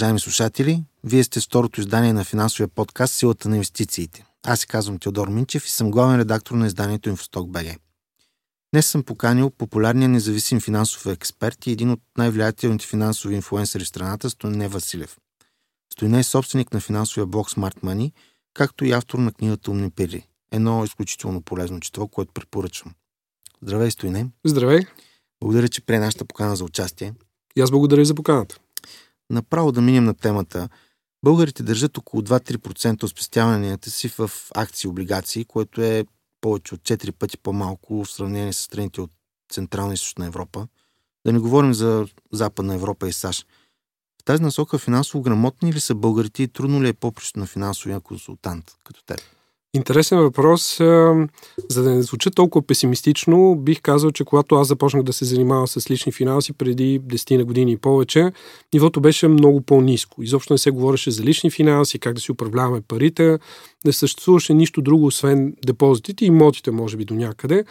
Уважаеми слушатели, вие сте второто издание на финансовия подкаст Силата на инвестициите. Аз се казвам Теодор Минчев и съм главен редактор на изданието Инфосток БГ. Днес съм поканил популярния независим финансов експерт и един от най-влиятелните финансови инфлуенсъри в страната Стоине Василев. Стоине е собственик на финансовия блог Smart Money, както и автор на книгата Умни пери. Едно изключително полезно четво, което препоръчвам. Здравей, Стоине. Здравей. Благодаря, че прие нашата покана за участие. И аз благодаря за поканата. Направо да минем на темата. Българите държат около 2-3% от спестяванията си в акции и облигации, което е повече от 4 пъти по-малко в сравнение с страните от Централна и Източна Европа. Да не говорим за Западна Европа и САЩ. В тази насока финансово грамотни ли са българите и трудно ли е попрището на финансовия консултант като теб? Интересен въпрос. За да не звуча толкова песимистично, бих казал, че когато аз започнах да се занимавам с лични финанси преди 10 на години и повече, нивото беше много по-низко. Изобщо не се говореше за лични финанси, как да си управляваме парите. Не съществуваше нищо друго, освен депозитите и имотите, може би, до някъде.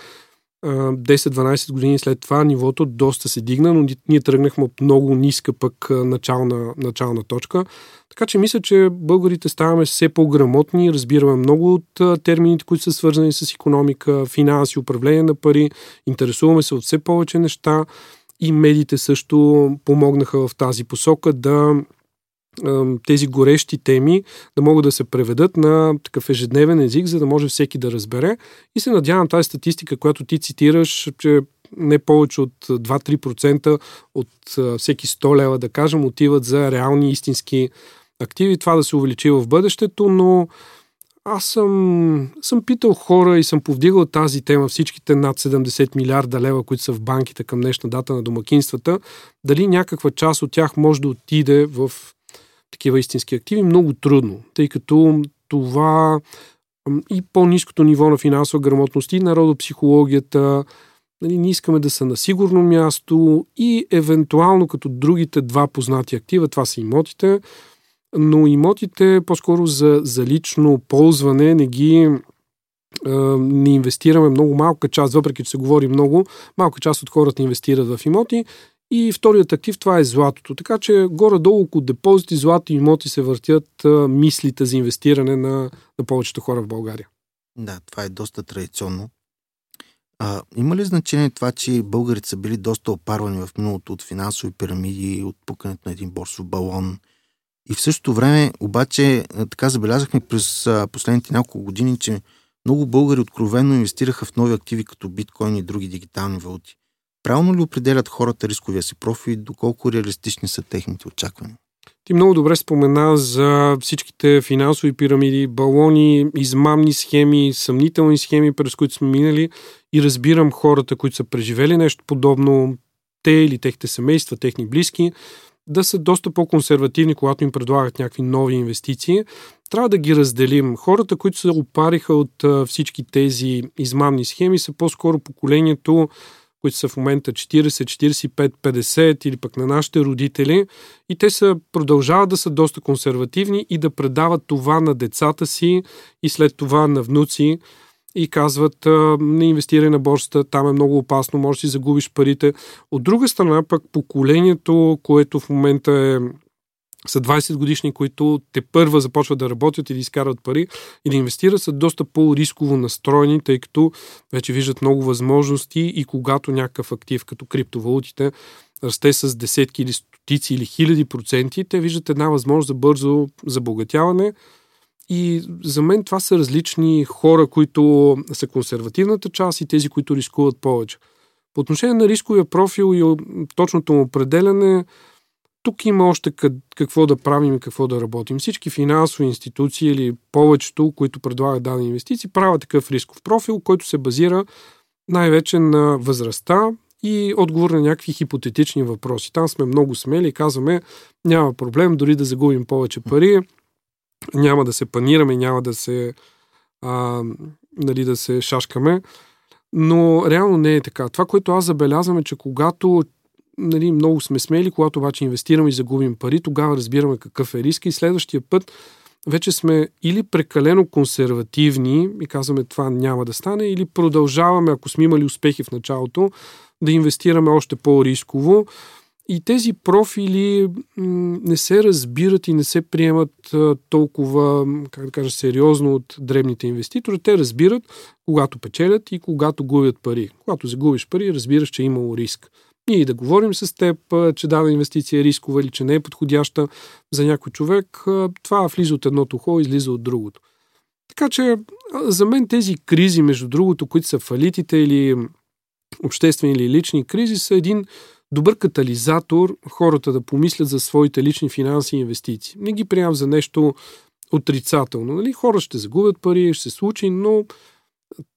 10-12 години след това нивото доста се дигна, но ние тръгнахме от много ниска пък начална, начална точка. Така че мисля, че българите ставаме все по-грамотни, разбираме много от термините, които са свързани с економика, финанси, управление на пари, интересуваме се от все повече неща и медиите също помогнаха в тази посока да тези горещи теми да могат да се преведат на такъв ежедневен език, за да може всеки да разбере. И се надявам тази статистика, която ти цитираш, че не повече от 2-3% от всеки 100 лева, да кажем, отиват за реални истински активи. Това да се увеличи в бъдещето, но аз съм, съм питал хора и съм повдигал тази тема, всичките над 70 милиарда лева, които са в банките към днешна дата на домакинствата, дали някаква част от тях може да отиде в такива истински активи, много трудно, тъй като това и по-низкото ниво на финансова грамотност и народопсихологията, нали, ние искаме да са на сигурно място и евентуално като другите два познати актива, това са имотите, но имотите по-скоро за, за лично ползване не ги не инвестираме много малка част, въпреки че се говори много, малка част от хората инвестират в имоти и вторият актив това е златото. Така че горе-долу около депозити, злато и имоти се въртят мислите за инвестиране на, на повечето хора в България. Да, това е доста традиционно. А, има ли значение това, че българите са били доста опарвани в миналото от финансови пирамиди, от пукането на един борсов балон? И в същото време, обаче, така забелязахме през последните няколко години, че много българи откровенно инвестираха в нови активи като биткоин и други дигитални валути. Правилно ли определят хората рисковия си профил и доколко реалистични са техните очаквания? Ти много добре спомена за всичките финансови пирамиди, балони, измамни схеми, съмнителни схеми, през които сме минали и разбирам хората, които са преживели нещо подобно, те или техните семейства, техни близки, да са доста по-консервативни, когато им предлагат някакви нови инвестиции. Трябва да ги разделим. Хората, които се опариха от всички тези измамни схеми, са по-скоро поколението които са в момента 40, 45, 50 или пък на нашите родители и те са, продължават да са доста консервативни и да предават това на децата си и след това на внуци и казват не инвестирай на борсата, там е много опасно, може да си загубиш парите. От друга страна пък поколението, което в момента е са 20 годишни, които те първа започват да работят и да изкарат пари и да инвестират, са доста по-рисково настроени, тъй като вече виждат много възможности и когато някакъв актив, като криптовалутите, расте с десетки или стотици или хиляди проценти, те виждат една възможност за бързо забогатяване. И за мен това са различни хора, които са консервативната част и тези, които рискуват повече. По отношение на рисковия профил и точното му определяне, тук има още какво да правим и какво да работим. Всички финансови институции или повечето, които предлагат дадени инвестиции, правят такъв рисков профил, който се базира най-вече на възрастта и отговор на някакви хипотетични въпроси. Там сме много смели и казваме, няма проблем, дори да загубим повече пари, няма да се панираме, няма да се, а, нали, да се шашкаме. Но реално не е така. Това, което аз забелязвам е, че когато нали, много сме смели, когато обаче инвестираме и загубим пари, тогава разбираме какъв е риска и следващия път вече сме или прекалено консервативни и казваме това няма да стане, или продължаваме, ако сме имали успехи в началото, да инвестираме още по-рисково. И тези профили не се разбират и не се приемат толкова, как да кажа, сериозно от дребните инвеститори. Те разбират, когато печелят и когато губят пари. Когато загубиш пари, разбираш, че е имало риск. Ние да говорим с теб, че дава инвестиция е рискова или че не е подходяща за някой човек, това влиза от едното ухо, излиза от другото. Така че за мен тези кризи, между другото, които са фалитите или обществени или лични кризи, са един добър катализатор хората да помислят за своите лични финанси и инвестиции. Не ги приемам за нещо отрицателно. Нали? Хора ще загубят пари, ще се случи, но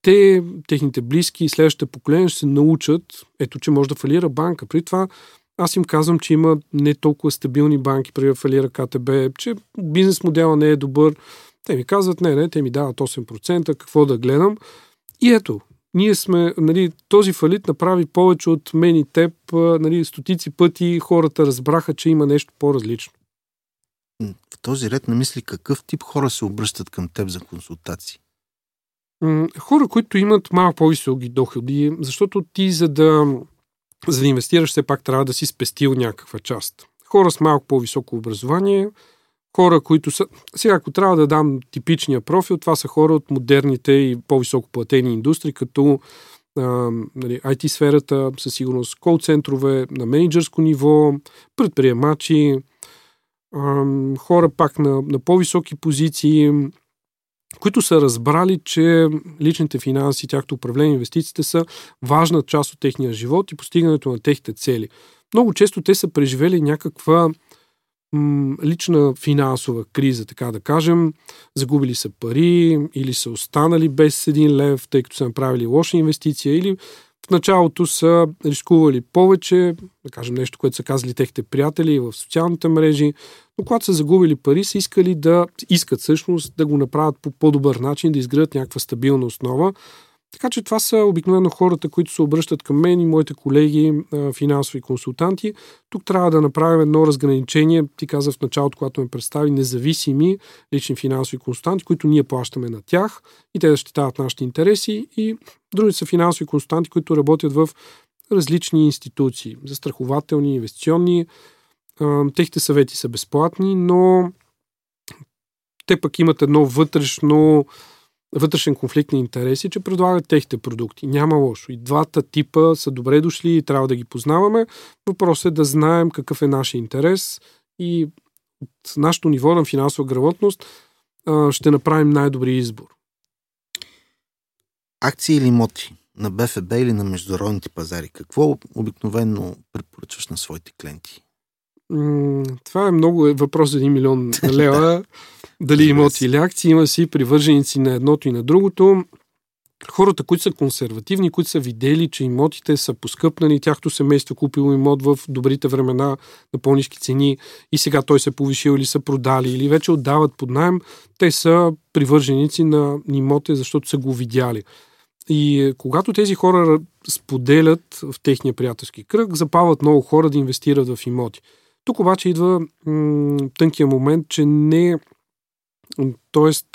те, техните близки и следващите поколения ще се научат, ето, че може да фалира банка. При това аз им казвам, че има не толкова стабилни банки, при да фалира КТБ, че бизнес модела не е добър. Те ми казват, не, не, те ми дават 8%, какво да гледам. И ето, ние сме, нали, този фалит направи повече от мен и теб, нали, стотици пъти хората разбраха, че има нещо по-различно. В този ред на мисли, какъв тип хора се обръщат към теб за консултации? Хора, които имат малко по-високи доходи, защото ти за да, за да инвестираш, все пак трябва да си спестил някаква част. Хора с малко по-високо образование, хора, които са... Сега, ако трябва да дам типичния профил, това са хора от модерните и по-високо платени индустрии, като а, нали, IT-сферата, със сигурност кол-центрове на менеджерско ниво, предприемачи, хора пак на, на по-високи позиции, които са разбрали, че личните финанси, тяхто управление, инвестициите са важна част от техния живот и постигането на техните цели. Много често те са преживели някаква м, лична финансова криза, така да кажем. Загубили са пари или са останали без един лев, тъй като са направили лоша инвестиция или в началото са рискували повече, да кажем нещо, което са казали техните приятели в социалните мрежи, но когато са загубили пари, са искали да искат всъщност да го направят по по-добър начин, да изградят някаква стабилна основа. Така че това са обикновено хората, които се обръщат към мен и моите колеги, финансови консултанти. Тук трябва да направим едно разграничение. Ти каза в началото, когато ме представи, независими лични финансови консултанти, които ние плащаме на тях и те защитават нашите интереси. И други са финансови консултанти, които работят в различни институции, застрахователни, инвестиционни. Техните съвети са безплатни, но те пък имат едно вътрешно вътрешен конфликт на интереси, че предлагат техните продукти. Няма лошо. И двата типа са добре дошли и трябва да ги познаваме. Въпросът е да знаем какъв е нашия интерес и от нашото ниво на финансова грамотност ще направим най-добри избор. Акции или имоти на БФБ или на международните пазари? Какво обикновено препоръчваш на своите клиенти? Това е много е въпрос за 1 милион лева. Дали имоти или акции, има си привърженици на едното и на другото. Хората, които са консервативни, които са видели, че имотите са поскъпнали, тяхто семейство купило имот в добрите времена на по-низки цени и сега той се повишил или са продали или вече отдават под найем, те са привърженици на имоти, защото са го видяли. И когато тези хора споделят в техния приятелски кръг, запават много хора да инвестират в имоти. Тук обаче идва м- тънкия момент, че не. Тоест,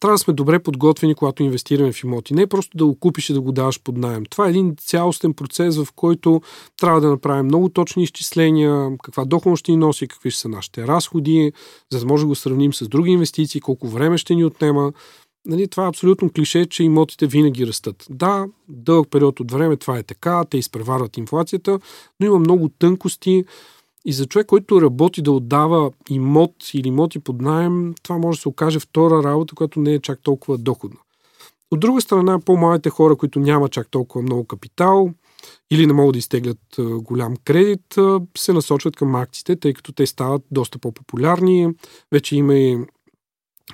трябва да сме добре подготвени, когато инвестираме в имоти. Не просто да го купиш и да го даваш под найем. Това е един цялостен процес, в който трябва да направим много точни изчисления, каква доходност ще ни носи, какви ще са нашите разходи, за да може да го сравним с други инвестиции, колко време ще ни отнема. Нали, това е абсолютно клише, че имотите винаги растат. Да, дълъг период от време това е така, те изпреварват инфлацията, но има много тънкости, и за човек, който работи да отдава имот или имоти под найем, това може да се окаже втора работа, която не е чак толкова доходна. От друга страна, по-малите хора, които няма чак толкова много капитал или не могат да изтеглят голям кредит, се насочват към акциите, тъй като те стават доста по-популярни. Вече има и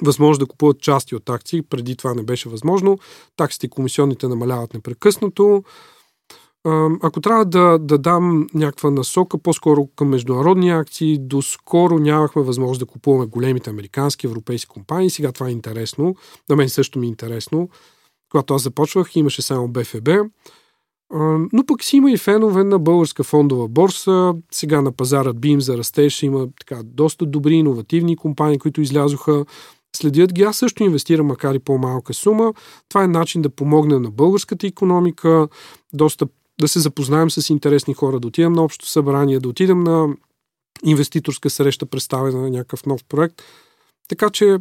възможност да купуват части от акции. Преди това не беше възможно. Таксите и комисионните намаляват непрекъснато. Ако трябва да, да дам някаква насока, по-скоро към международни акции, доскоро нямахме възможност да купуваме големите американски, европейски компании. Сега това е интересно. На мен също ми е интересно. Когато аз започвах, имаше само БФБ. Но пък си има и фенове на българска фондова борса. Сега на пазара BIM за растеж има така доста добри, иновативни компании, които излязоха. Следят ги. Аз също инвестирам, макар и по-малка сума. Това е начин да помогне на българската економика. Доста да се запознаем с интересни хора, да отидем на общо събрание, да отидем на инвеститорска среща, представена на някакъв нов проект. Така че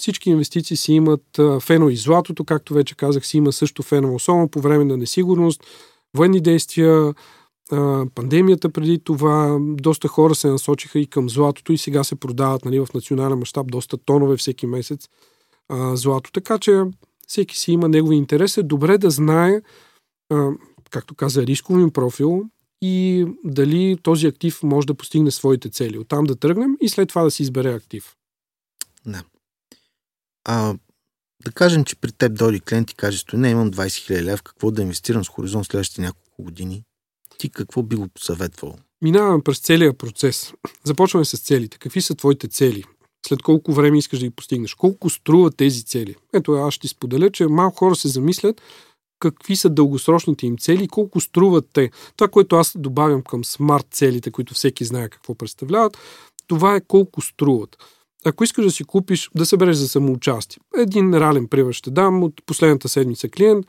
всички инвестиции си имат фено и златото, както вече казах, си има също фено, особено по време на несигурност, военни действия, пандемията преди това, доста хора се насочиха и към златото и сега се продават нали, в национален мащаб доста тонове всеки месец злато. Така че всеки си има негови интерес. Е добре да знае, както каза, рисковим профил и дали този актив може да постигне своите цели. Оттам да тръгнем и след това да си избере актив. Да. А, да кажем, че при теб дойде клиент и каже, не имам 20 000 лев, какво да инвестирам с хоризонт следващите няколко години? Ти какво би го посъветвал? Минаваме през целия процес. Започваме с целите. Какви са твоите цели? След колко време искаш да ги постигнеш? Колко струват тези цели? Ето, аз ще ти споделя, че малко хора се замислят какви са дългосрочните им цели колко струват те. Това, което аз добавям към смарт целите, които всеки знае какво представляват, това е колко струват. Ако искаш да си купиш, да събереш за самоучастие. Един реален пример ще дам от последната седмица клиент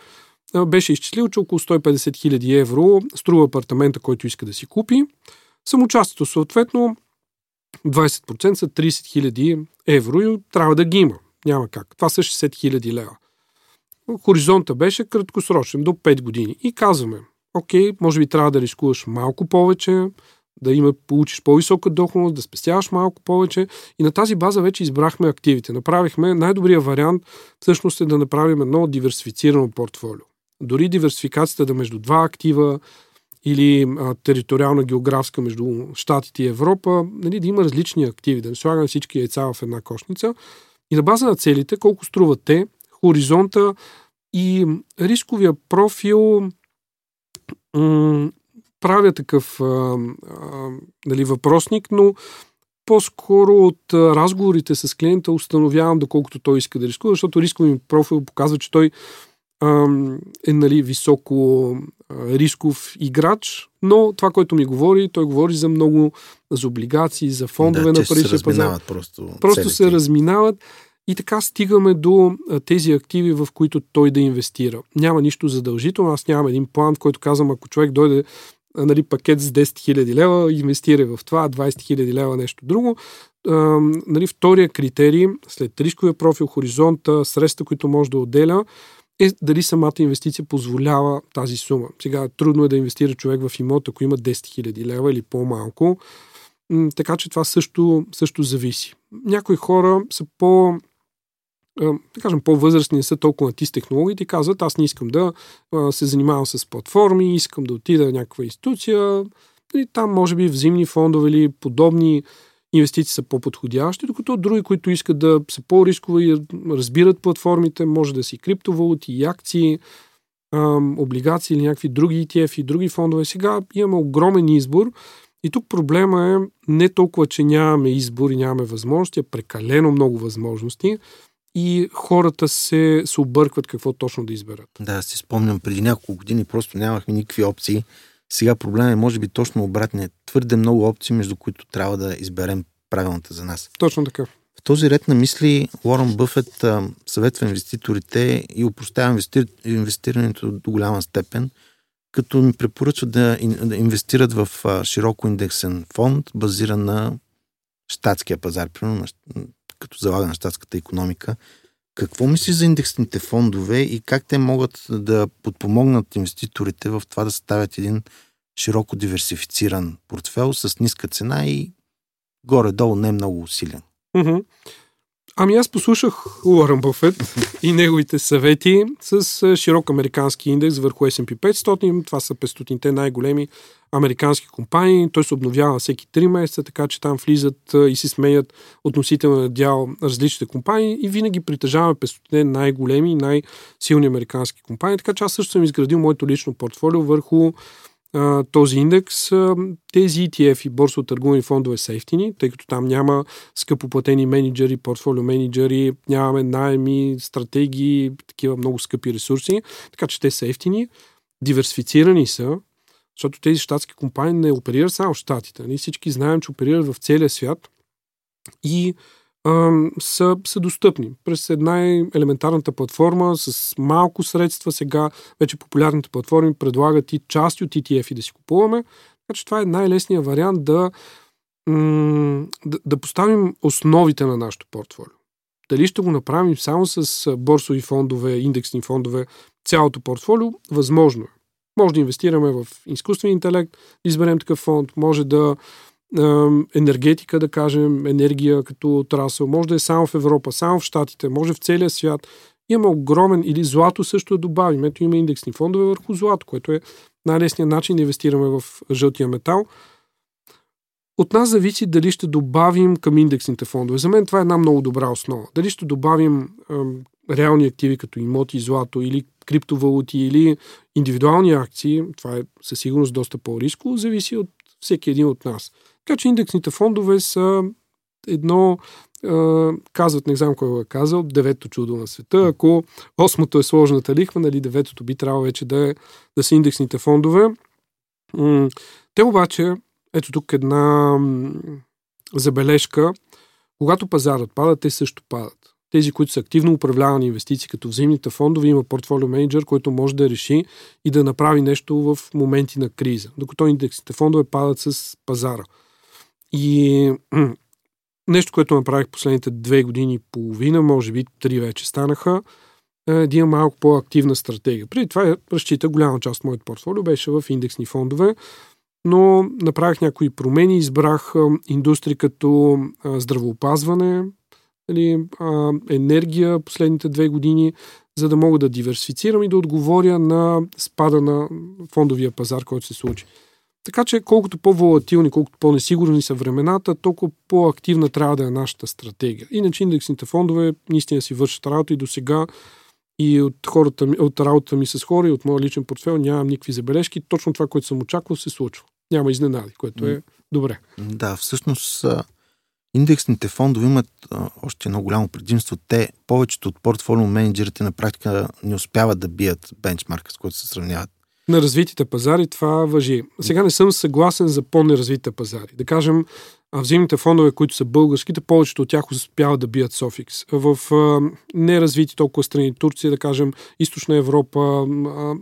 беше изчислил, че около 150 000 евро струва апартамента, който иска да си купи. Самоучастието съответно 20% са 30 000 евро и трябва да ги има. Няма как. Това са 60 000 лева. Хоризонта беше краткосрочен, до 5 години. И казваме, окей, може би трябва да рискуваш малко повече, да има, получиш по-висока доходност, да спестяваш малко повече. И на тази база вече избрахме активите. Направихме най-добрият вариант, всъщност е да направим едно диверсифицирано портфолио. Дори диверсификацията да между два актива или а, териториална географска между Штатите и Европа, нали, да има различни активи, да не слагаме всички яйца в една кошница. И на база на целите, колко струват те, хоризонта и рисковия профил м- правя такъв а, а, нали, въпросник, но по-скоро от разговорите с клиента установявам доколкото той иска да рискува, защото рискови профил показва, че той е нали, високо рисков играч, но това, което ми говори, той говори за много, за облигации, за фондове да, на паричния пазар. Просто, просто целите. се разминават и така стигаме до тези активи, в които той да инвестира. Няма нищо задължително, аз нямам един план, в който казвам, ако човек дойде нали, пакет с 10 000 лева, инвестира в това, 20 000 лева, нещо друго. А, нали, втория критерий, след рисковия профил, хоризонта, средства, които може да отделя, е дали самата инвестиция позволява тази сума. Сега трудно е да инвестира човек в имот, ако има 10 000 лева или по-малко. Така че това също, също зависи. Някои хора са по да кажем, по-възрастни не са толкова на тис технологиите и казват, аз не искам да се занимавам с платформи, искам да отида в някаква институция, и там може би взимни фондове или подобни инвестиции са по-подходящи, докато други, които искат да са по-рискови и разбират платформите, може да си криптовалути и акции, облигации или някакви други ETF и други фондове. Сега имаме огромен избор и тук проблема е не толкова, че нямаме избор и нямаме възможности, а прекалено много възможности и хората се, се объркват какво точно да изберат. Да, си спомням, преди няколко години просто нямахме никакви опции сега проблем е, може би, точно обратният. Твърде много опции, между които трябва да изберем правилната за нас. Точно така. В този ред на мисли Уорън Бъфет а, съветва инвеститорите и упростява инвестир... инвестирането до голяма степен, като ми препоръчва да, да инвестират в а, широко индексен фонд, базиран на щатския пазар, примерно, като залага на щатската економика. Какво мисли за индексните фондове и как те могат да подпомогнат инвеститорите в това да ставят един широко диверсифициран портфел с ниска цена и горе-долу не много усилен? Mm-hmm. Ами аз послушах Уорън Бъфет и неговите съвети с широк американски индекс върху S&P 500. Това са 500-те най-големи американски компании. Той се обновява всеки 3 месеца, така че там влизат и си сменят относително дял различните компании и винаги притежаваме 500-те най-големи и най-силни американски компании. Така че аз също съм изградил моето лично портфолио върху този индекс, тези ETF и борсово търгувани фондове са ефтини, тъй като там няма скъпоплатени менеджери, портфолио менеджери, нямаме найеми, стратегии, такива много скъпи ресурси, така че те са ефтини, диверсифицирани са, защото тези щатски компании не оперират само в щатите. Ние всички знаем, че оперират в целия свят и са, са достъпни през една елементарната платформа с малко средства. Сега вече популярните платформи предлагат и части от ETF и да си купуваме. Така че това е най-лесният вариант да, да, поставим основите на нашото портфолио. Дали ще го направим само с борсови фондове, индексни фондове, цялото портфолио, възможно е. Може да инвестираме в изкуствен интелект, изберем такъв фонд, може да енергетика, да кажем, енергия като отрасъл, може да е само в Европа, само в Штатите, може в целия свят. Има огромен, или злато също да добавим. Ето има индексни фондове върху злато, което е най-лесният начин да инвестираме в жълтия метал. От нас зависи дали ще добавим към индексните фондове. За мен това е една много добра основа. Дали ще добавим ем, реални активи като имоти, злато или криптовалути или индивидуални акции, това е със сигурност доста по-риско, зависи от всеки един от нас. Така че индексните фондове са едно, казват, не знам кой го е казал, девето чудо на света. Ако осмото е сложната лихва, нали, деветото би трябвало вече да, е, да са индексните фондове. Те обаче, ето тук една забележка, когато пазарът пада, те също падат. Тези, които са активно управлявани инвестиции, като взаимните фондове, има портфолио менеджер, който може да реши и да направи нещо в моменти на криза, докато индексните фондове падат с пазара. И нещо, което направих последните две години и половина, може би три вече станаха, е малко по-активна стратегия. Преди това разчита голяма част от моят портфолио беше в индексни фондове, но направих някои промени, избрах индустрии като здравоопазване, нали, енергия последните две години, за да мога да диверсифицирам и да отговоря на спада на фондовия пазар, който се случи. Така че колкото по-волатилни, колкото по-несигурни са времената, толкова по-активна трябва да е нашата стратегия. Иначе индексните фондове наистина си вършат работа и до сега и от, хората, от работата ми с хора и от моя личен портфел нямам никакви забележки. Точно това, което съм очаквал, се случва. Няма изненади, което е добре. Да, всъщност индексните фондове имат още едно голямо предимство. Те, повечето от портфолио менеджерите на практика не успяват да бият бенчмарка, с който се сравняват на развитите пазари това въжи. Сега не съм съгласен за по-неразвитите пазари. Да кажем, взаимните фондове, които са българските, повечето от тях успяват да бият Софикс. В а, неразвити толкова страни, Турция, да кажем, Източна Европа,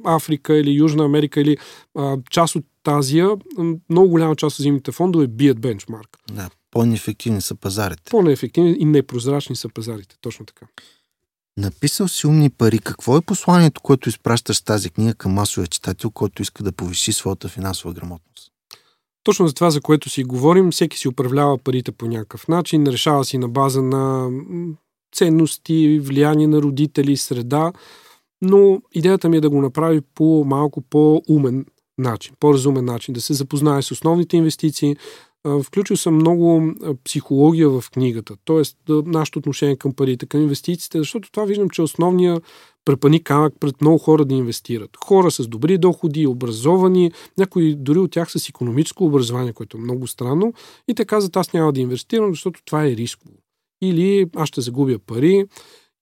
Африка или Южна Америка или а, част от Азия, много голяма част от взаимните фондове бият бенчмарк. Да, по-неефективни са пазарите. По-неефективни и непрозрачни са пазарите, точно така. Написал си умни пари. Какво е посланието, което изпращаш тази книга към масовия читател, който иска да повиши своята финансова грамотност? Точно за това, за което си говорим, всеки си управлява парите по някакъв начин, решава си на база на ценности, влияние на родители, среда, но идеята ми е да го направи по малко по-умен начин, по-разумен начин, да се запознае с основните инвестиции, Включил съм много психология в книгата, т.е. нашето отношение към парите, към инвестициите, защото това виждам, че е основният препани камък пред много хора да инвестират. Хора с добри доходи, образовани, някои дори от тях с економическо образование, което е много странно, и те казват, аз няма да инвестирам, защото това е рисково. Или аз ще загубя пари,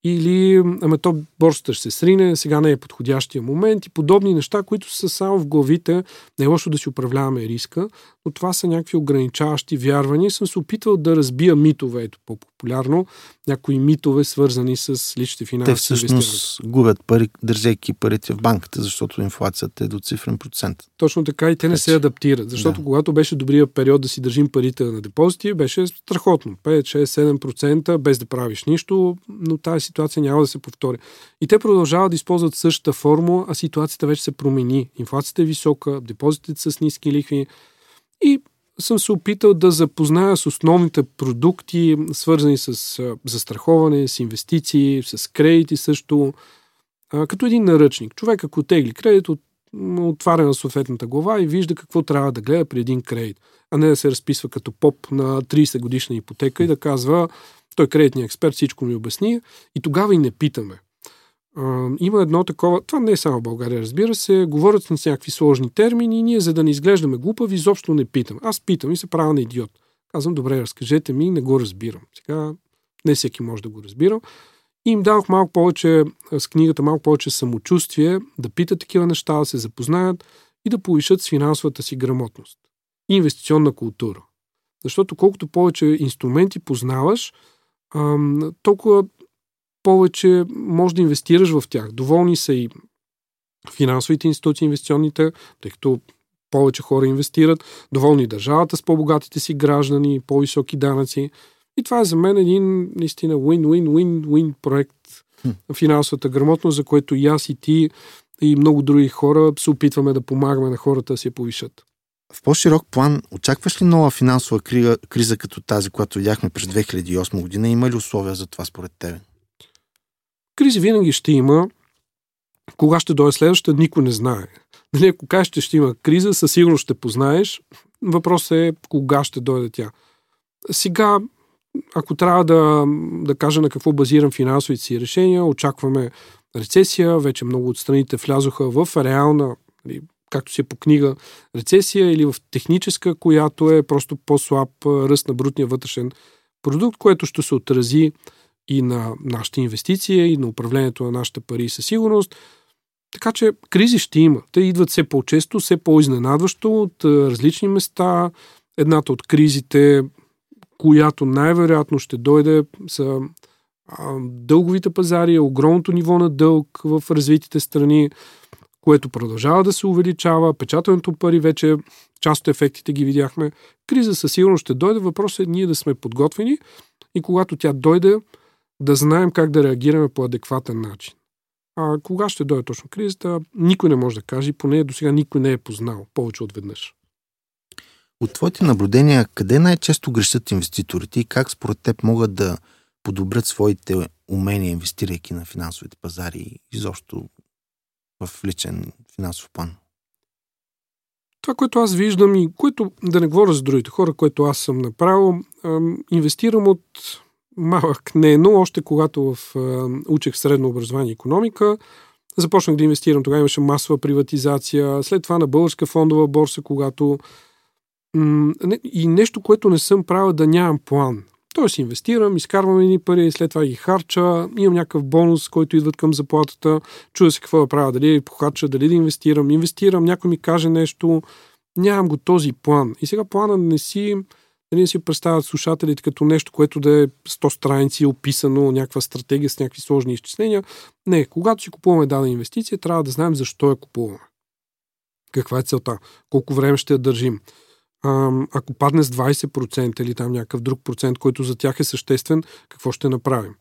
или ами то борсата ще се срине, сега не е подходящия момент и подобни неща, които са само в главите. Не е лошо да си управляваме риска, но това са някакви ограничаващи вярвания. Съм се опитвал да разбия митове, ето по-популярно, някои митове, свързани с личните финанси. Те всъщност губят пари, държейки парите в банката, защото инфлацията е до цифрен процент. Точно така и те не се адаптират, защото да. когато беше добрия период да си държим парите на депозити, беше страхотно. 5, 6, 7% без да правиш нищо, но тази ситуация няма да се повтори. И те продължават да използват същата формула, а ситуацията вече се промени. Инфлацията е висока, депозитите са с ниски лихви и съм се опитал да запозная с основните продукти, свързани с застраховане, с инвестиции, с кредити също, като един наръчник. Човек, ако тегли кредит, отваря на съответната глава и вижда какво трябва да гледа при един кредит, а не да се разписва като поп на 30 годишна ипотека и да казва, той кредитният експерт всичко ми обясни и тогава и не питаме. А, има едно такова, това не е само в България, разбира се, говорят с някакви сложни термини и ние, за да не изглеждаме глупави, изобщо не питам. Аз питам и се правя на идиот. Казвам, добре, разкажете ми, не го разбирам. Сега не всеки може да го разбира. И им дадох малко повече, с книгата малко повече самочувствие, да питат такива неща, да се запознаят и да повишат с финансовата си грамотност. Инвестиционна култура. Защото колкото повече инструменти познаваш, а, толкова повече може да инвестираш в тях. Доволни са и финансовите институции, инвестиционните, тъй като повече хора инвестират, доволни държавата с по-богатите си граждани, по-високи данъци. И това е за мен един наистина win-win-win-win проект на финансовата грамотност, за което и аз и ти и много други хора се опитваме да помагаме на хората да се повишат. В по-широк план, очакваш ли нова финансова криза, криза като тази, която видяхме през 2008 година? Има ли условия за това според тебе? Кризи винаги ще има. Кога ще дойде следващата, никой не знае. Нали, ако кажеш, че ще има криза, със сигурност ще познаеш. Въпросът е кога ще дойде тя. Сега, ако трябва да, да кажа на какво базирам финансовите си решения, очакваме рецесия. Вече много от страните влязоха в реална, нали, както си е по книга, рецесия или в техническа, която е просто по-слаб ръст на брутния вътрешен продукт, което ще се отрази и на нашите инвестиции, и на управлението на нашите пари със сигурност. Така че кризи ще има. Те идват все по-често, все по-изненадващо от различни места. Едната от кризите, която най-вероятно ще дойде, са дълговите пазари, огромното ниво на дълг в развитите страни, което продължава да се увеличава. Печатането пари вече, част от ефектите ги видяхме. Криза със сигурност ще дойде. Въпросът е ние да сме подготвени и когато тя дойде, да знаем как да реагираме по адекватен начин. А кога ще дойде точно кризата, никой не може да каже, поне до сега никой не е познал повече от веднъж. От твоите наблюдения, къде най-често грешат инвеститорите и как според теб могат да подобрят своите умения, инвестирайки на финансовите пазари изобщо в личен финансов план? Това, което аз виждам и което, да не говоря за другите хора, което аз съм направил, инвестирам от малък не, но още когато в, учех средно образование и економика, започнах да инвестирам. Тогава имаше масова приватизация. След това на българска фондова борса, когато и нещо, което не съм правил, да нямам план. Тоест инвестирам, изкарвам едни пари, след това ги харча, имам някакъв бонус, който идват към заплатата, чуда се какво да правя, дали да похарча, дали да инвестирам. Инвестирам, някой ми каже нещо, нямам го този план. И сега плана не си, дали не си представят слушателите като нещо, което да е 100 страници описано, някаква стратегия с някакви сложни изчисления. Не, когато си купуваме дадена инвестиция, трябва да знаем защо я купуваме. Каква е целта? Колко време ще я държим? Ако падне с 20% или там някакъв друг процент, който за тях е съществен, какво ще направим?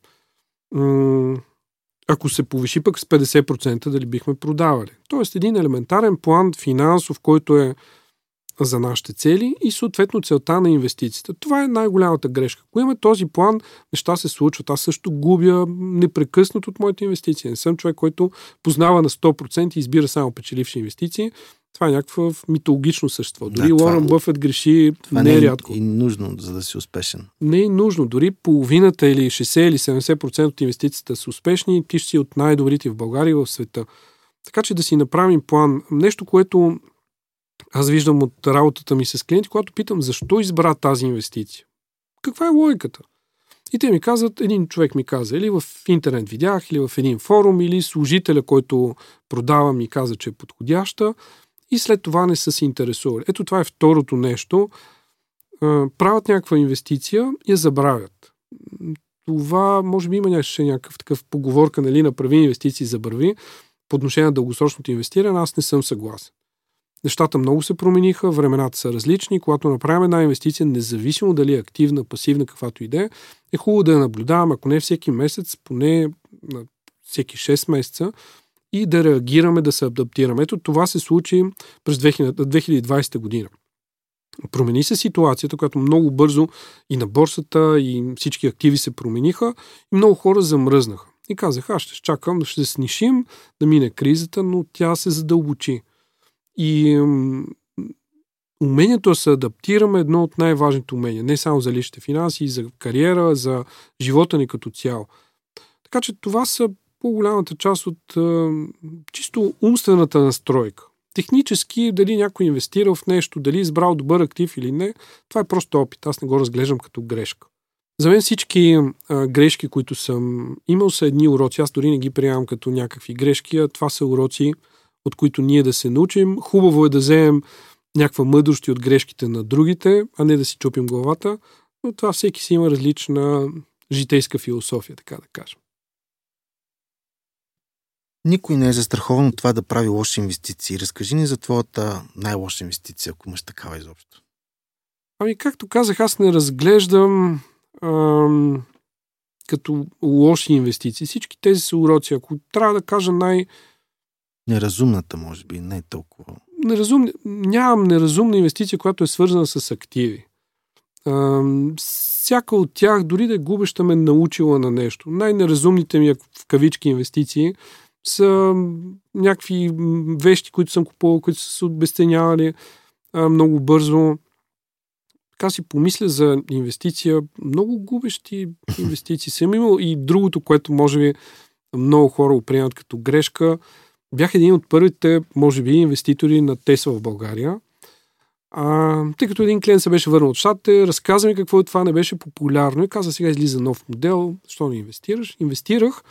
Ако се повиши пък с 50%, дали бихме продавали? Тоест един елементарен план финансов, който е за нашите цели и съответно целта на инвестицията. Това е най-голямата грешка. Ако имаме този план, неща се случват. Аз също губя непрекъснато от моите инвестиции. Не съм човек, който познава на 100% и избира само печеливши инвестиции. Това е някакво митологично същество. Дори да, Лорен Бъфет греши това не е рядко. И нужно, за да си успешен. Не е нужно. Дори половината или 60 или 70% от инвестициите са успешни, ти ще си от най-добрите в България и в света. Така че да си направим план. Нещо, което аз виждам от работата ми с клиенти, когато питам защо избра тази инвестиция. Каква е логиката? И те ми казват, един човек ми каза, или в интернет видях, или в един форум, или служителя, който продава ми каза, че е подходяща и след това не са се интересували. Ето това е второто нещо. Правят някаква инвестиция и я забравят. Това, може би има някакъв такъв поговорка, нали, направи инвестиции, забрави. По отношение на дългосрочното инвестиране, аз не съм съгласен. Нещата много се промениха, времената са различни. Когато направим една инвестиция, независимо дали е активна, пасивна, каквато идея, е хубаво да я наблюдавам, ако не всеки месец, поне на всеки 6 месеца, и да реагираме, да се адаптираме. Ето това се случи през 2020 година. Промени се ситуацията, която много бързо и на борсата, и всички активи се промениха, и много хора замръзнаха. И казаха, аз ще чакам ще се снишим, да мине кризата, но тя се задълбочи. И умението да се адаптираме е едно от най-важните умения. Не само за личните финанси, за кариера, за живота ни като цяло. Така че това са по-голямата част от а, чисто умствената настройка. Технически, дали някой инвестирал в нещо, дали избрал добър актив или не, това е просто опит. Аз не го разглеждам като грешка. За мен всички а, грешки, които съм имал, са едни уроци. Аз дори не ги приемам като някакви грешки, а това са уроци, от които ние да се научим. Хубаво е да вземем някаква мъдрост от грешките на другите, а не да си чупим главата. Но това всеки си има различна житейска философия, така да кажем. Никой не е застрахован от това да прави лоши инвестиции. Разкажи ни за твоята най-лоша инвестиция, ако имаш такава изобщо. Ами, както казах, аз не разглеждам ам, като лоши инвестиции. Всички тези са уроци. Ако трябва да кажа най- Неразумната, може би, не е толкова. Неразумни... Нямам неразумна инвестиция, която е свързана с активи. А, всяка от тях, дори да е губеща, ме научила на нещо. Най-неразумните ми в кавички инвестиции са някакви вещи, които съм купувал, които са се обесценявали много бързо. Така си помисля за инвестиция. Много губещи инвестиции съм имал и другото, което може би много хора оприемат като грешка – бях един от първите, може би, инвеститори на Тесла в България. А, тъй като един клиент се беше върнал от щатите, разказа ми какво е това, не беше популярно и каза сега излиза нов модел, защо не инвестираш? Инвестирах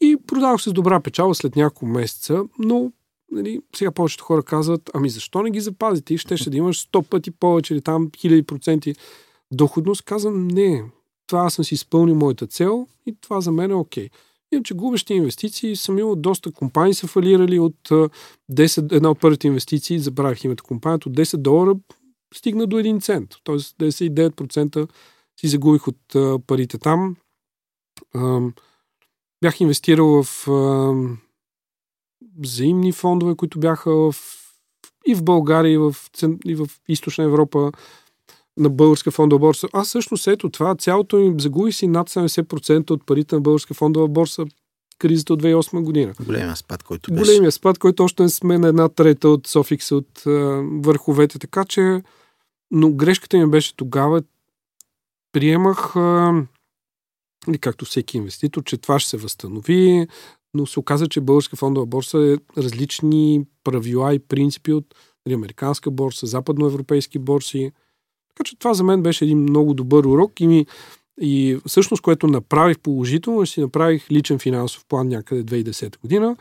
и продавах се с добра печала след няколко месеца, но нали, сега повечето хора казват, ами защо не ги запазите ще, ще да имаш 100 пъти повече или там хиляди проценти доходност. Казвам, не, това аз съм си изпълнил моята цел и това за мен е окей. Okay. Иначе губещи инвестиции съм имал доста компании са фалирали от 10, една от първите инвестиции, забравих името компанията, от 10 долара стигна до 1 цент. Тоест 99% си загубих от парите там. Бях инвестирал в взаимни фондове, които бяха в, и в България, и в, и в Източна Европа на българска фондова борса. Аз всъщност ето това, цялото ми загубих си над 70% от парите на българска фондова борса кризата от 2008 година. Големия спад, който беше. Големия спад, който още не сме на една трета от Софикс, от а, върховете. Така че, но грешката ми беше тогава, приемах, а, или както всеки инвеститор, че това ще се възстанови, но се оказа, че българска фондова борса е различни правила и принципи от нали, американска борса, западноевропейски борси. Така че това за мен беше един много добър урок и, ми, и всъщност, което направих положително, си направих личен финансов план някъде 2010 година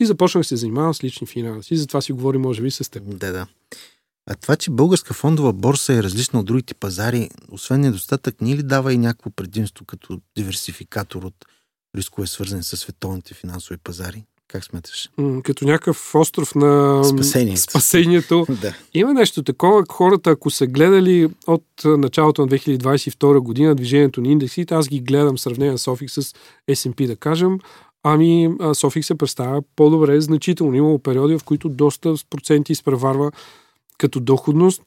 и започнах се занимавам с лични финанси. И затова си говори, може би, с теб. Да, да. А това, че българска фондова борса е различна от другите пазари, освен недостатък, ни ли дава и някакво предимство като диверсификатор от рискове, свързани с световните финансови пазари? Как смяташ? Като някакъв остров на спасението. спасението. да. Има нещо такова. Хората, ако са гледали от началото на 2022 година движението на индексите, аз ги гледам в сравнение с Софик с S&P, да кажем, ами Софик се представя по-добре, значително. Имало периоди, в които доста с проценти изпреварва като доходност.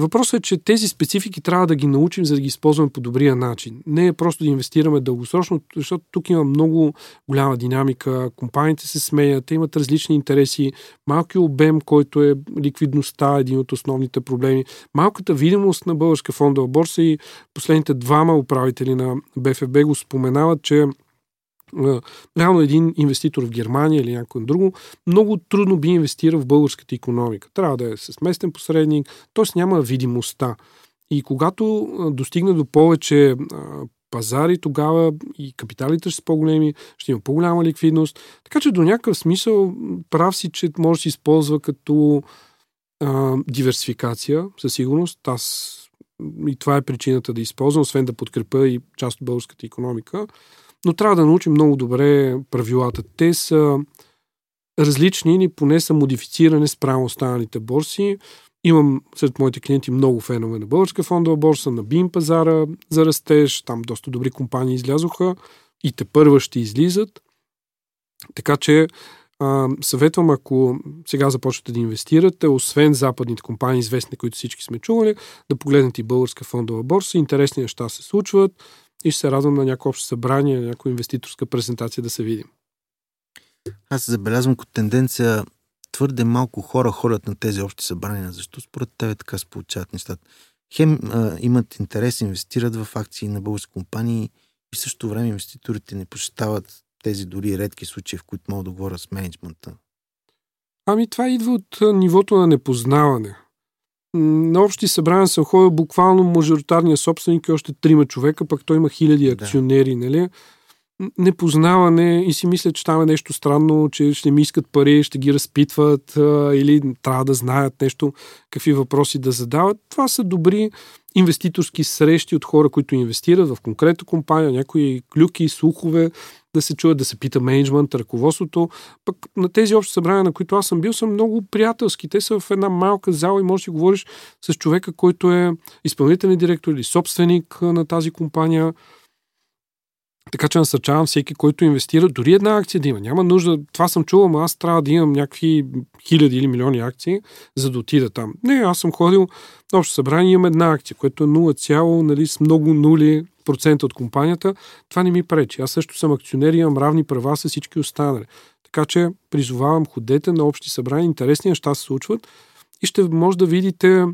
Въпросът е, че тези специфики трябва да ги научим, за да ги използваме по добрия начин. Не е просто да инвестираме дългосрочно, защото тук има много голяма динамика, компаниите се смеят, те имат различни интереси, малки обем, който е ликвидността, един от основните проблеми, малката видимост на българска фондова борса и последните двама управители на БФБ го споменават, че реално един инвеститор в Германия или някой друго, много трудно би инвестирал в българската економика. Трябва да е с местен посредник, т.е. няма видимостта. И когато достигне до повече пазари, тогава и капиталите ще са по-големи, ще има по-голяма ликвидност. Така че до някакъв смисъл прав си, че може да се използва като а, диверсификация, със сигурност. Аз и това е причината да използвам, освен да подкрепя и част от българската економика но трябва да научим много добре правилата. Те са различни или поне са модифицирани спрямо останалите борси. Имам сред моите клиенти много фенове на Българска фондова борса, на БИМ пазара за растеж. Там доста добри компании излязоха и те първа ще излизат. Така че а, съветвам, ако сега започвате да инвестирате, освен западните компании, известни, които всички сме чували, да погледнете и българска фондова борса. Интересни неща се случват и ще се радвам на някое общо събрание, на някоя инвеститорска презентация да се видим. Аз забелязвам като тенденция твърде малко хора ходят на тези общи събрания. Защо според тебе така се получават нещата? Хем а, имат интерес, инвестират в акции на български компании и в същото време инвеститорите не посещават тези дори редки случаи, в които могат да говоря с менеджмента. Ами това идва от нивото на непознаване на общи събрания съм ходил буквално мажоритарния собственик и още трима човека, пък той има хиляди акционери, да. нали? Непознаване и си мисля, че там е нещо странно, че ще ми искат пари, ще ги разпитват а, или трябва да знаят нещо, какви въпроси да задават. Това са добри инвеститорски срещи от хора, които инвестират в конкретна компания, някои клюки, слухове, да се чуят, да се пита менеджмент, ръководството. Пък на тези общи събрания, на които аз съм бил, са много приятелски. Те са в една малка зала и можеш да говориш с човека, който е изпълнителен директор или собственик на тази компания. Така че насърчавам всеки, който инвестира, дори една акция да има. Няма нужда, това съм чувал, но аз трябва да имам някакви хиляди или милиони акции, за да отида там. Не, аз съм ходил на общо събрание, имам една акция, което е 0, нали, с много нули процента от компанията. Това не ми пречи. Аз също съм акционер и имам равни права с всички останали. Така че призовавам, ходете на общи събрания, интересни неща се случват и ще може да видите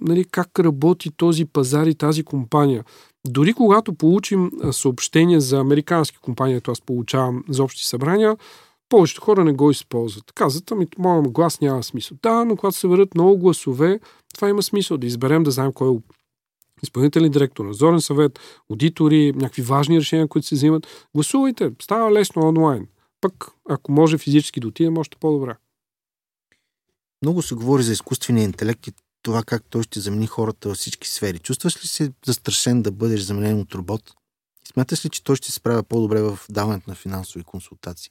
нали, как работи този пазар и тази компания. Дори когато получим съобщения за американски компании, аз получавам за общи събрания, повечето хора не го използват. Казват, ами, моят глас няма смисъл. Да, но когато се върят много гласове, това има смисъл да изберем, да знаем кой е изпълнителен директор, надзорен съвет, аудитори, някакви важни решения, които се взимат. Гласувайте, става лесно онлайн. Пък, ако може физически да отидем, още по-добре. Много се говори за изкуствения интелект и това как той ще замени хората във всички сфери. Чувстваш ли се застрашен да бъдеш заменен от робот? Смяташ ли, че той ще се справя по-добре в даването на финансови консултации?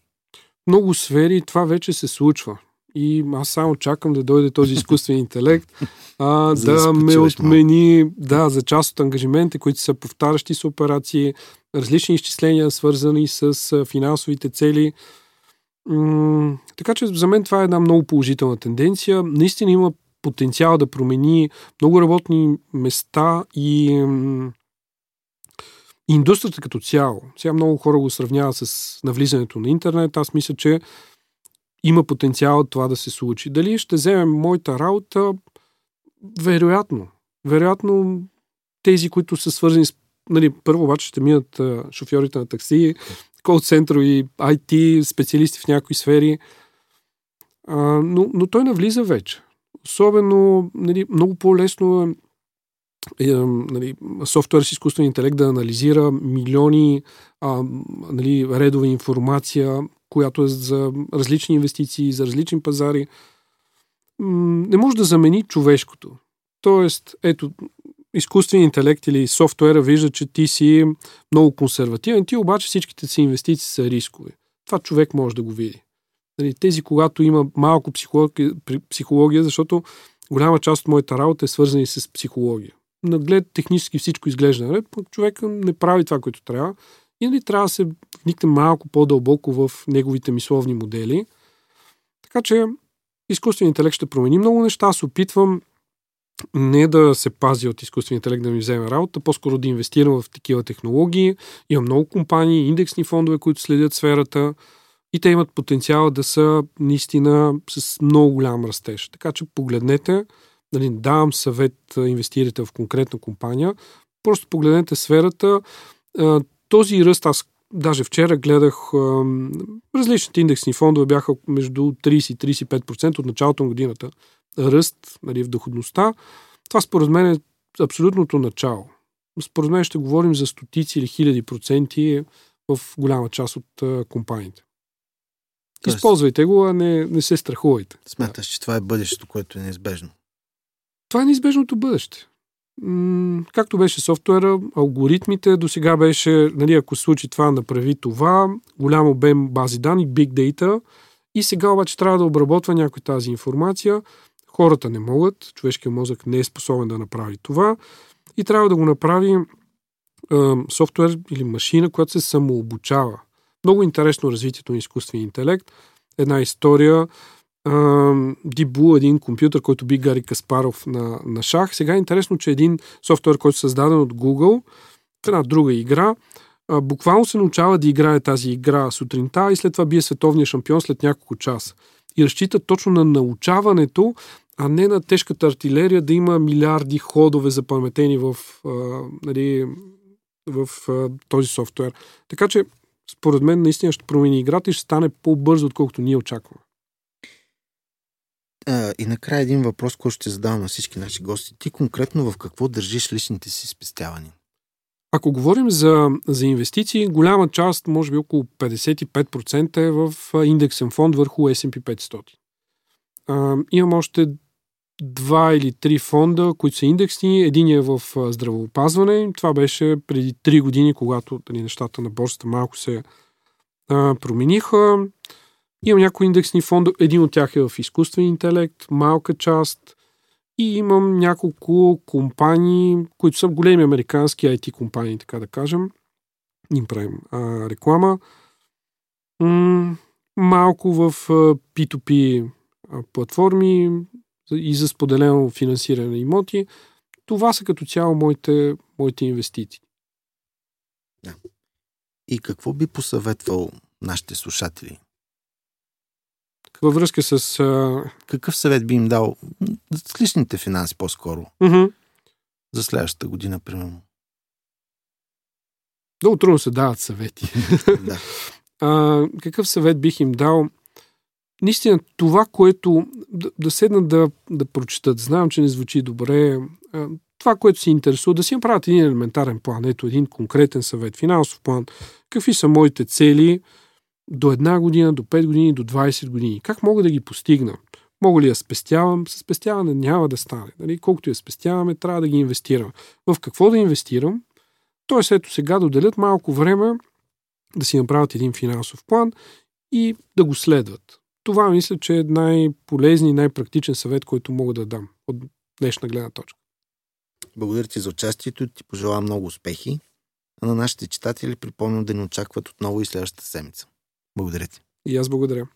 Много сфери това вече се случва. И аз само чакам да дойде този изкуствен интелект, а, да, да ме отмени да, за част от ангажиментите, които са повтарящи с операции, различни изчисления, свързани с финансовите цели. М- така че за мен това е една много положителна тенденция. Наистина има потенциал да промени много работни места и индустрията като цяло. Сега много хора го сравняват с навлизането на интернет. Аз мисля, че има потенциал това да се случи. Дали ще вземем моята работа? Вероятно. Вероятно тези, които са свързани с... Нали, първо обаче ще минат шофьорите на такси, кол и IT, специалисти в някои сфери. А, но, но той навлиза вече. Особено, нали, много по-лесно е, нали, софтуер с изкуствен интелект да анализира милиони а, нали, редова информация, която е за различни инвестиции, за различни пазари. Не може да замени човешкото. Тоест, ето, изкуствен интелект или софтуера вижда, че ти си много консервативен, ти обаче всичките си инвестиции са рискови. Това човек може да го види. Нали, тези, когато има малко психология, психология, защото голяма част от моята работа е свързана и с психология. Наглед технически всичко изглежда наред, човек не прави това, което трябва. И нали, трябва да се вникне малко по-дълбоко в неговите мисловни модели. Така че изкуственият интелект ще промени много неща. Аз опитвам не да се пази от изкуствения интелект да ми вземе работа, по-скоро да инвестирам в такива технологии. Има много компании, индексни фондове, които следят сферата и те имат потенциал да са наистина с много голям растеж. Така че погледнете, нали, давам съвет, инвестирате в конкретна компания, просто погледнете сферата. Този ръст, аз даже вчера гледах различните индексни фондове бяха между 30 и 35% от началото на годината. Ръст нали, в доходността. Това според мен е абсолютното начало. Според мен ще говорим за стотици или хиляди проценти в голяма част от компаниите. Тоест, Използвайте го, а не, не се страхувайте. Смяташ, че това е бъдещето, което е неизбежно? Това е неизбежното бъдеще. М- както беше софтуера, алгоритмите, до сега беше, нали, ако се случи това, направи това, голям обем бази данни, big data, и сега обаче трябва да обработва някой тази информация. Хората не могат, човешкият мозък не е способен да направи това и трябва да го направи е, софтуер или машина, която се самообучава. Много интересно развитието на изкуствения интелект. Една история. Blue, един компютър, който би Гари Каспаров на, на шах. Сега е интересно, че един софтуер, който е създаден от Google, в една друга игра, буквално се научава да играе тази игра сутринта и след това бие световния шампион след няколко часа. И разчита точно на научаването, а не на тежката артилерия да има милиарди ходове запаметени в, а, нали, в а, този софтуер. Така че според мен наистина ще промени играта и ще стане по-бързо, отколкото ние очакваме. и накрая един въпрос, който ще задавам на всички наши гости. Ти конкретно в какво държиш личните си спестявания? Ако говорим за, за инвестиции, голяма част, може би около 55% е в индексен фонд върху S&P 500. А, имам още два или три фонда, които са индексни. Един е в здравеопазване. Това беше преди три години, когато дали, нещата на борсата малко се а, промениха. Имам някои индексни фонда. Един от тях е в изкуствен интелект, малка част. И имам няколко компании, които са големи американски IT компании, така да кажем. Им правим а, реклама. М- малко в а, P2P а, платформи и за споделено финансиране на имоти. Това са като цяло моите, моите инвестиции. Да. И какво би посъветвал нашите слушатели? Във връзка с... А... Какъв съвет би им дал с личните финанси по-скоро? Mm-hmm. За следващата година, примерно. Много трудно се дават съвети. да. а, какъв съвет бих им дал? Наистина, това, което да, да седнат да, да прочитат, знам, че не звучи добре, това, което се интересува, да си направят един елементарен план, ето един конкретен съвет, финансов план, какви са моите цели, до една година, до 5 години, до 20 години. Как мога да ги постигна? Мога ли да спестявам? С спестяване няма да стане. Нали? Колкото я спестяваме, трябва да ги инвестирам. В какво да инвестирам? Тоест, ето сега да отделят малко време да си направят един финансов план и да го следват. Това мисля, че е най-полезният и най-практичен съвет, който мога да дам от днешна гледна точка. Благодаря ти за участието и ти пожелавам много успехи. А на нашите читатели припомням да ни очакват отново и следващата седмица. Благодаря ти. И аз благодаря.